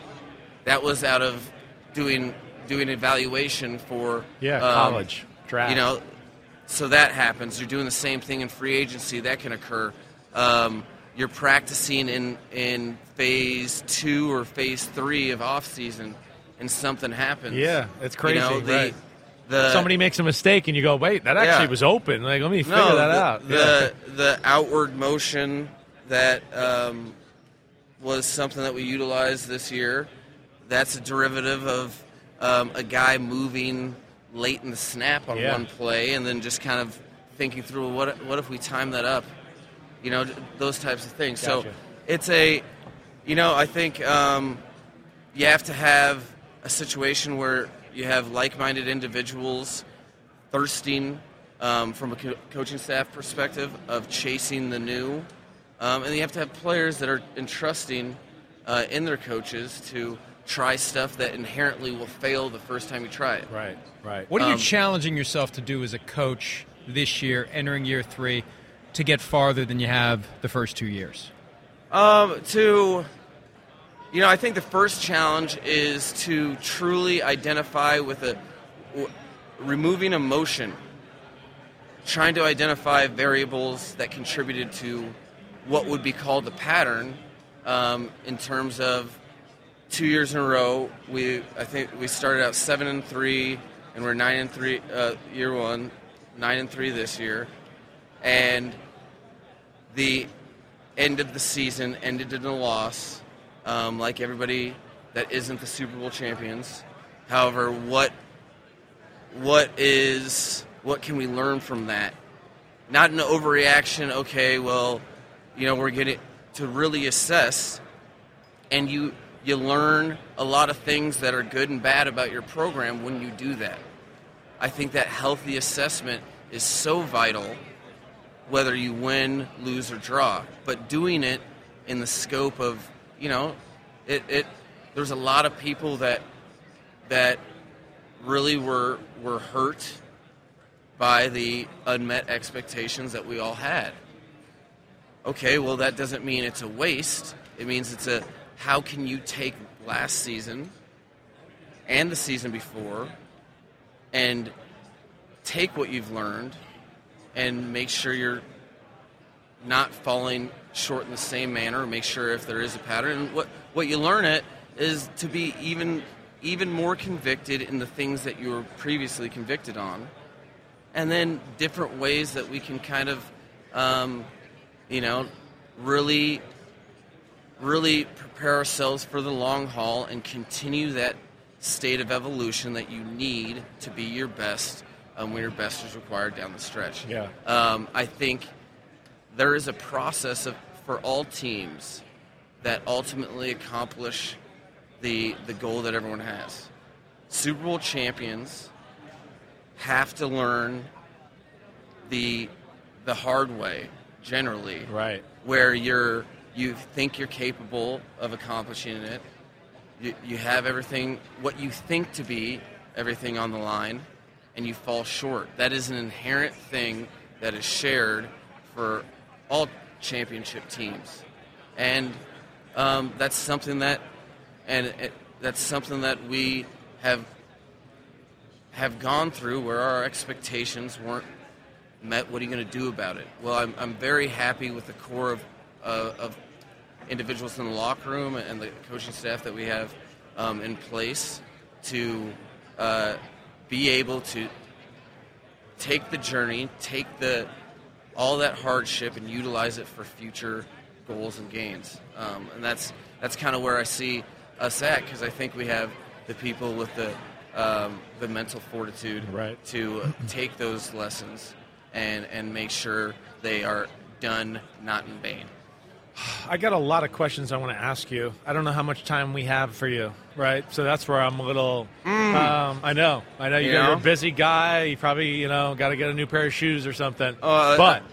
That was out of doing doing evaluation for Yeah, um, college draft. You know, so that happens. You're doing the same thing in free agency. That can occur. Um, you're practicing in in phase two or phase three of off season, and something happens. Yeah, it's crazy. You know, the, right. the Somebody makes a mistake and you go, wait, that actually Yeah. was open. Like, let me figure no, that the, out. The the outward motion that um, was something that we utilized this year. That's a derivative of um, a guy moving late in the snap on Yeah. one play, and then just kind of thinking through what what if we time that up, you know, those types of things. So it's a, you know, I think um, you have to have a situation where you have like-minded individuals thirsting um, from a co- coaching staff perspective of chasing the new, um, and you have to have players that are entrusting uh, in their coaches to try stuff that inherently will fail the first time you try it. Right, right. What are you Um, challenging yourself to do as a coach this year, entering year three, to get farther than you have the first two years? Um, to, you know, I think the first challenge is to truly identify with a, w- removing emotion, trying to identify variables that contributed to what would be called the pattern um, in terms of two years in a row. We, I think we started out seven and three, and we're nine and three uh, year one, nine and three this year, and the end of the season ended in a loss, um, like everybody that isn't the Super Bowl champions. However, what what is what can we learn from that? Not an overreaction. Okay, well, you know, we're getting to really assess, and you you learn a lot of things that are good and bad about your program when you do that. I think that healthy assessment is so vital whether you win, lose, or draw. But doing it in the scope of, you know, it, it there's a lot of people that that really were were hurt by the unmet expectations that we all had. Okay, well that doesn't mean it's a waste. It means it's a how can you take last season and the season before and take what you've learned and make sure you're not falling short in the same manner. Make sure if there is a pattern, and what what you learn it is to be even even more convicted in the things that you were previously convicted on, and then different ways that we can kind of, um, you know, really, really prepare ourselves for the long haul and continue that state of evolution that you need to be your best um, when your best is required down the stretch. Yeah. Um, I think there is a process of, for all teams that ultimately accomplish the the goal that everyone has. Super Bowl champions have to learn the the hard way generally Right. where you're you think you're capable of accomplishing it you, you have everything what you think to be everything on the line and you fall short that is an inherent thing that is shared for all championship teams and um, that's something that and it, that's something that we have have gone through where our expectations weren't met. What are you going to do about it? Well, I'm, I'm very happy with the core of, uh, of individuals in the locker room and the coaching staff that we have um, in place to uh, be able to take the journey, take the all that hardship, and utilize it for future goals and gains. Um, and that's that's kind of where I see us at because I think we have the people with the um, the mental fortitude Right. to uh, take those lessons and and make sure they are done not in vain. I got a lot of questions I want to ask you. I don't know how much time we have for you, right? So that's where I'm a little. Um, I know, I know You you're a busy guy. You probably, you know, got to get a new pair of shoes or something. Uh, but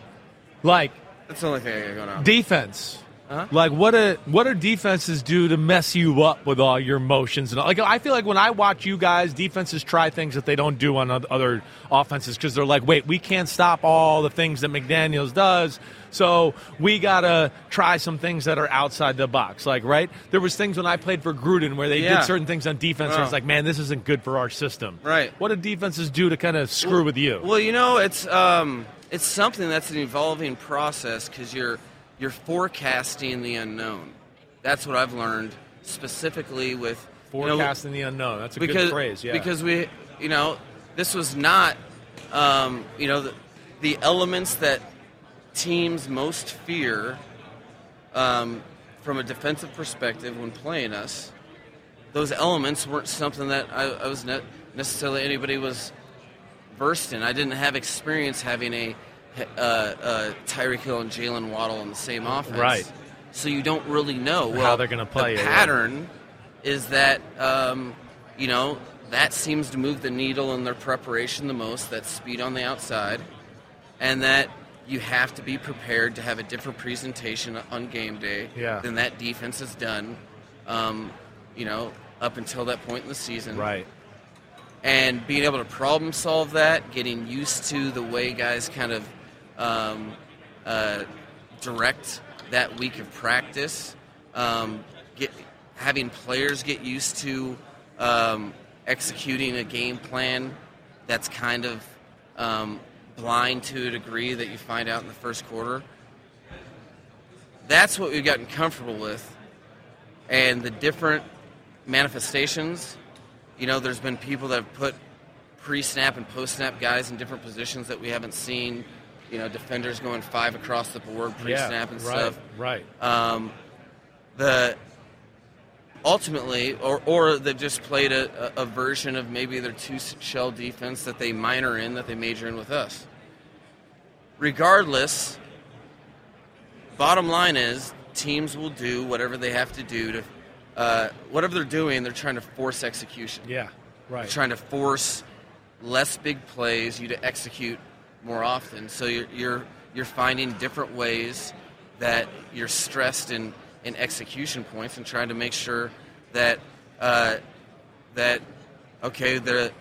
like That's the only thing I got going on. defense, Uh-huh. like what a what do defenses do to mess you up with all your motions and all? like I feel like when I watch you guys, defenses try things that they don't do on other offenses because they're like, wait, we can't stop all the things that McDaniel's does, so we gotta try some things that are outside the box. Like right, there was things when I played for Gruden where they Yeah. did certain things on defense. And Oh. it's like, man, this isn't good for our system. Right. What do defenses do to kind of screw with you? Well, you know, it's um, it's something that's an evolving process because you're you're forecasting the unknown. That's what I've learned specifically with you know, Forecasting the unknown. That's a because good phrase. Yeah. because we you know this was not um, you know the, the elements that teams most fear um, from a defensive perspective when playing us. Those elements weren't something that I, I was ne- necessarily anybody was versed in. I didn't have experience having a uh, uh, Tyreek Hill and Jaylen Waddle on the same offense. Right. So you don't really know How well, they're gonna play The it, yeah. pattern is that um, you know that seems to move the needle in their preparation the most. That speed on the outside, and that you have to be prepared to have a different presentation on game day Yeah. than that defense has done. Um, you know, up until that point in the season right. and being able to problem solve that, getting used to the way guys kind of um, uh, direct that week of practice, um, get having players get used to um, executing a game plan that's kind of um, blind to a degree that you find out in the first quarter. That's what we've gotten comfortable with, and the different manifestations. You know, there's been people that have put pre-snap and post-snap guys in different positions that we haven't seen. You know, defenders going five across the board pre-snap yeah. and right. stuff. Right. Um, the ultimately, or or they've just played a, a, version of maybe their two shell defense that they minor in that they major in with us. Regardless, bottom line is teams will do whatever they have to do to uh, whatever they're doing. They're trying to force execution. Yeah. Right. They're trying to force less big plays, you to execute more often. So you're you're, you're finding different ways that you're stressed in, in execution points and trying to make sure that uh, that okay the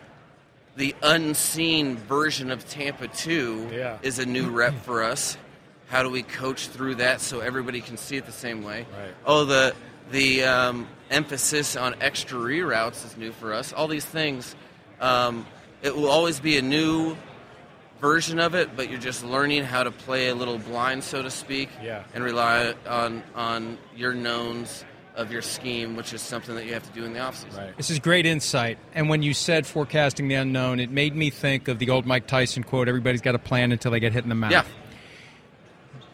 the unseen version of Tampa 2 Yeah. is a new rep for us. How do we coach through that so everybody can see it the same way? Right. Oh, the the um, emphasis on extra reroutes is new for us. All these things, um, it will always be a new version of it, but you're just learning how to play a little blind, so to speak, Yeah. and rely on on your knowns of your scheme, which is something that you have to do in the offseason. Right. This is great insight. And when you said forecasting the unknown, it made me think of the old Mike Tyson quote everybody's got a plan until they get hit in the mouth. Yeah.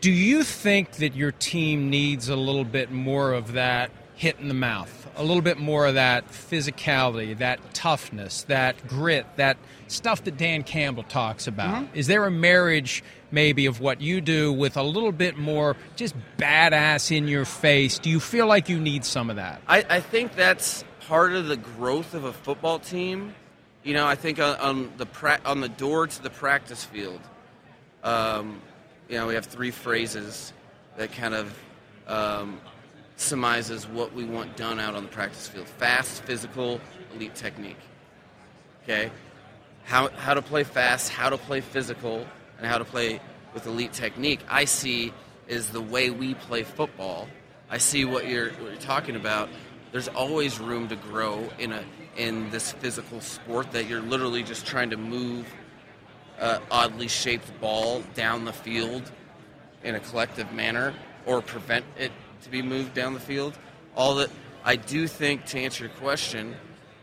Do you think that your team needs a little bit more of that hit in the mouth, a little bit more of that physicality, that toughness, that grit, that stuff that Dan Campbell talks about? Mm-hmm. Is there a marriage maybe of what you do with a little bit more just badass in your face? Do you feel like you need some of that? I, I think that's part of the growth of a football team. You know, I think on, on the pra- on the door to the practice field, um, you know, we have three phrases that kind of um, surmises what we want done out on the practice field: fast, physical, elite technique. Okay, how how to play fast, how to play physical, and how to play with elite technique. I see is the way we play football. I see what you're what you're talking about. There's always room to grow in a in this physical sport that you're literally just trying to move uh, oddly shaped ball down the field in a collective manner or prevent it to be moved down the field. All that I do think to answer your question,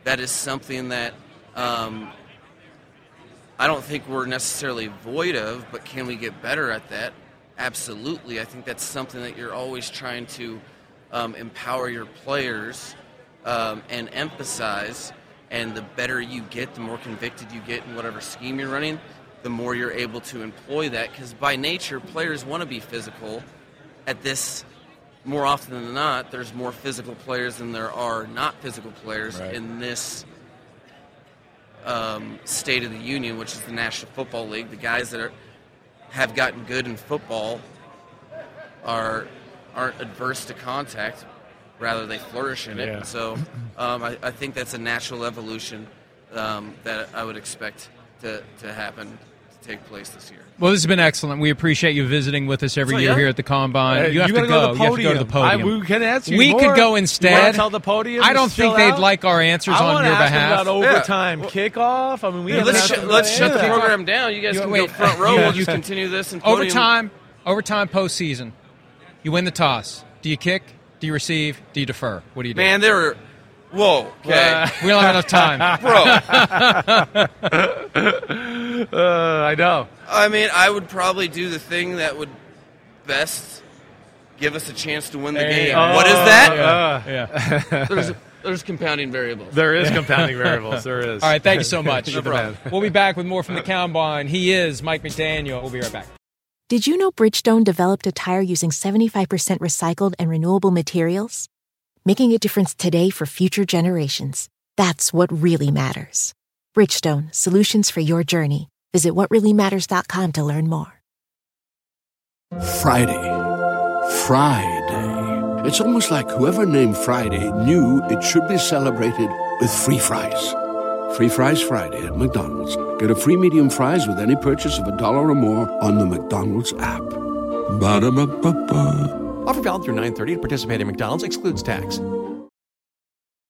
that is something that um, I don't think we're necessarily void of, but can we get better at that? Absolutely. I think that's something that you're always trying to um, empower your players um, and emphasize. And the better you get, the more convicted you get in whatever scheme you're running, the more you're able to employ that. Because by nature, players want to be physical. At this, more often than not, there's more physical players than there are not physical players Right. in this um, State of the Union, which is the National Football League. The guys that are, have gotten good in football are aren't adverse to contact, rather they flourish in it. Yeah. So um, I, I think that's a natural evolution um, that I would expect to, to happen take place this year. Well, this has been excellent. We appreciate you visiting with us every So, year yeah. here at the Combine. Hey, you have you to go. go to You have to go to the podium. I- we can answer you We more. could go You instead. tell the podium I don't think they'd out? like our answers I on your ask them behalf. about overtime kickoff. I mean, we Yeah, let's sh- let's shut the program down. You guys You- can wait. go front row. Yeah. We'll just continue this and podium. Overtime, overtime, postseason. You win the toss. Do you kick? Do you receive? Do you defer? What do you do? Man, there were. Whoa. Okay. we don't have enough time, bro. Uh, I know. I mean, I would probably do the thing that would best give us a chance to win the There you game. go. what is Oh, that? yeah. there's there's compounding variables. There is compounding variables. There is. All right, thank you so much. No problem. We'll be back with more from the Combine. He is Mike McDaniel. We'll be right back. Did you know Bridgestone developed a tire using 75% recycled and renewable materials? Making a difference today for future generations. That's what really matters. Bridgestone, solutions for your journey. Visit whatreallymatters.com to learn more. Friday. Friday. It's almost like whoever named Friday knew it should be celebrated with free fries. Free Fries Friday at McDonald's. Get a free medium fries with any purchase of a dollar or more on the McDonald's app. Ba-da-ba-ba-ba. Offer valid through 930 to participate in McDonald's excludes tax.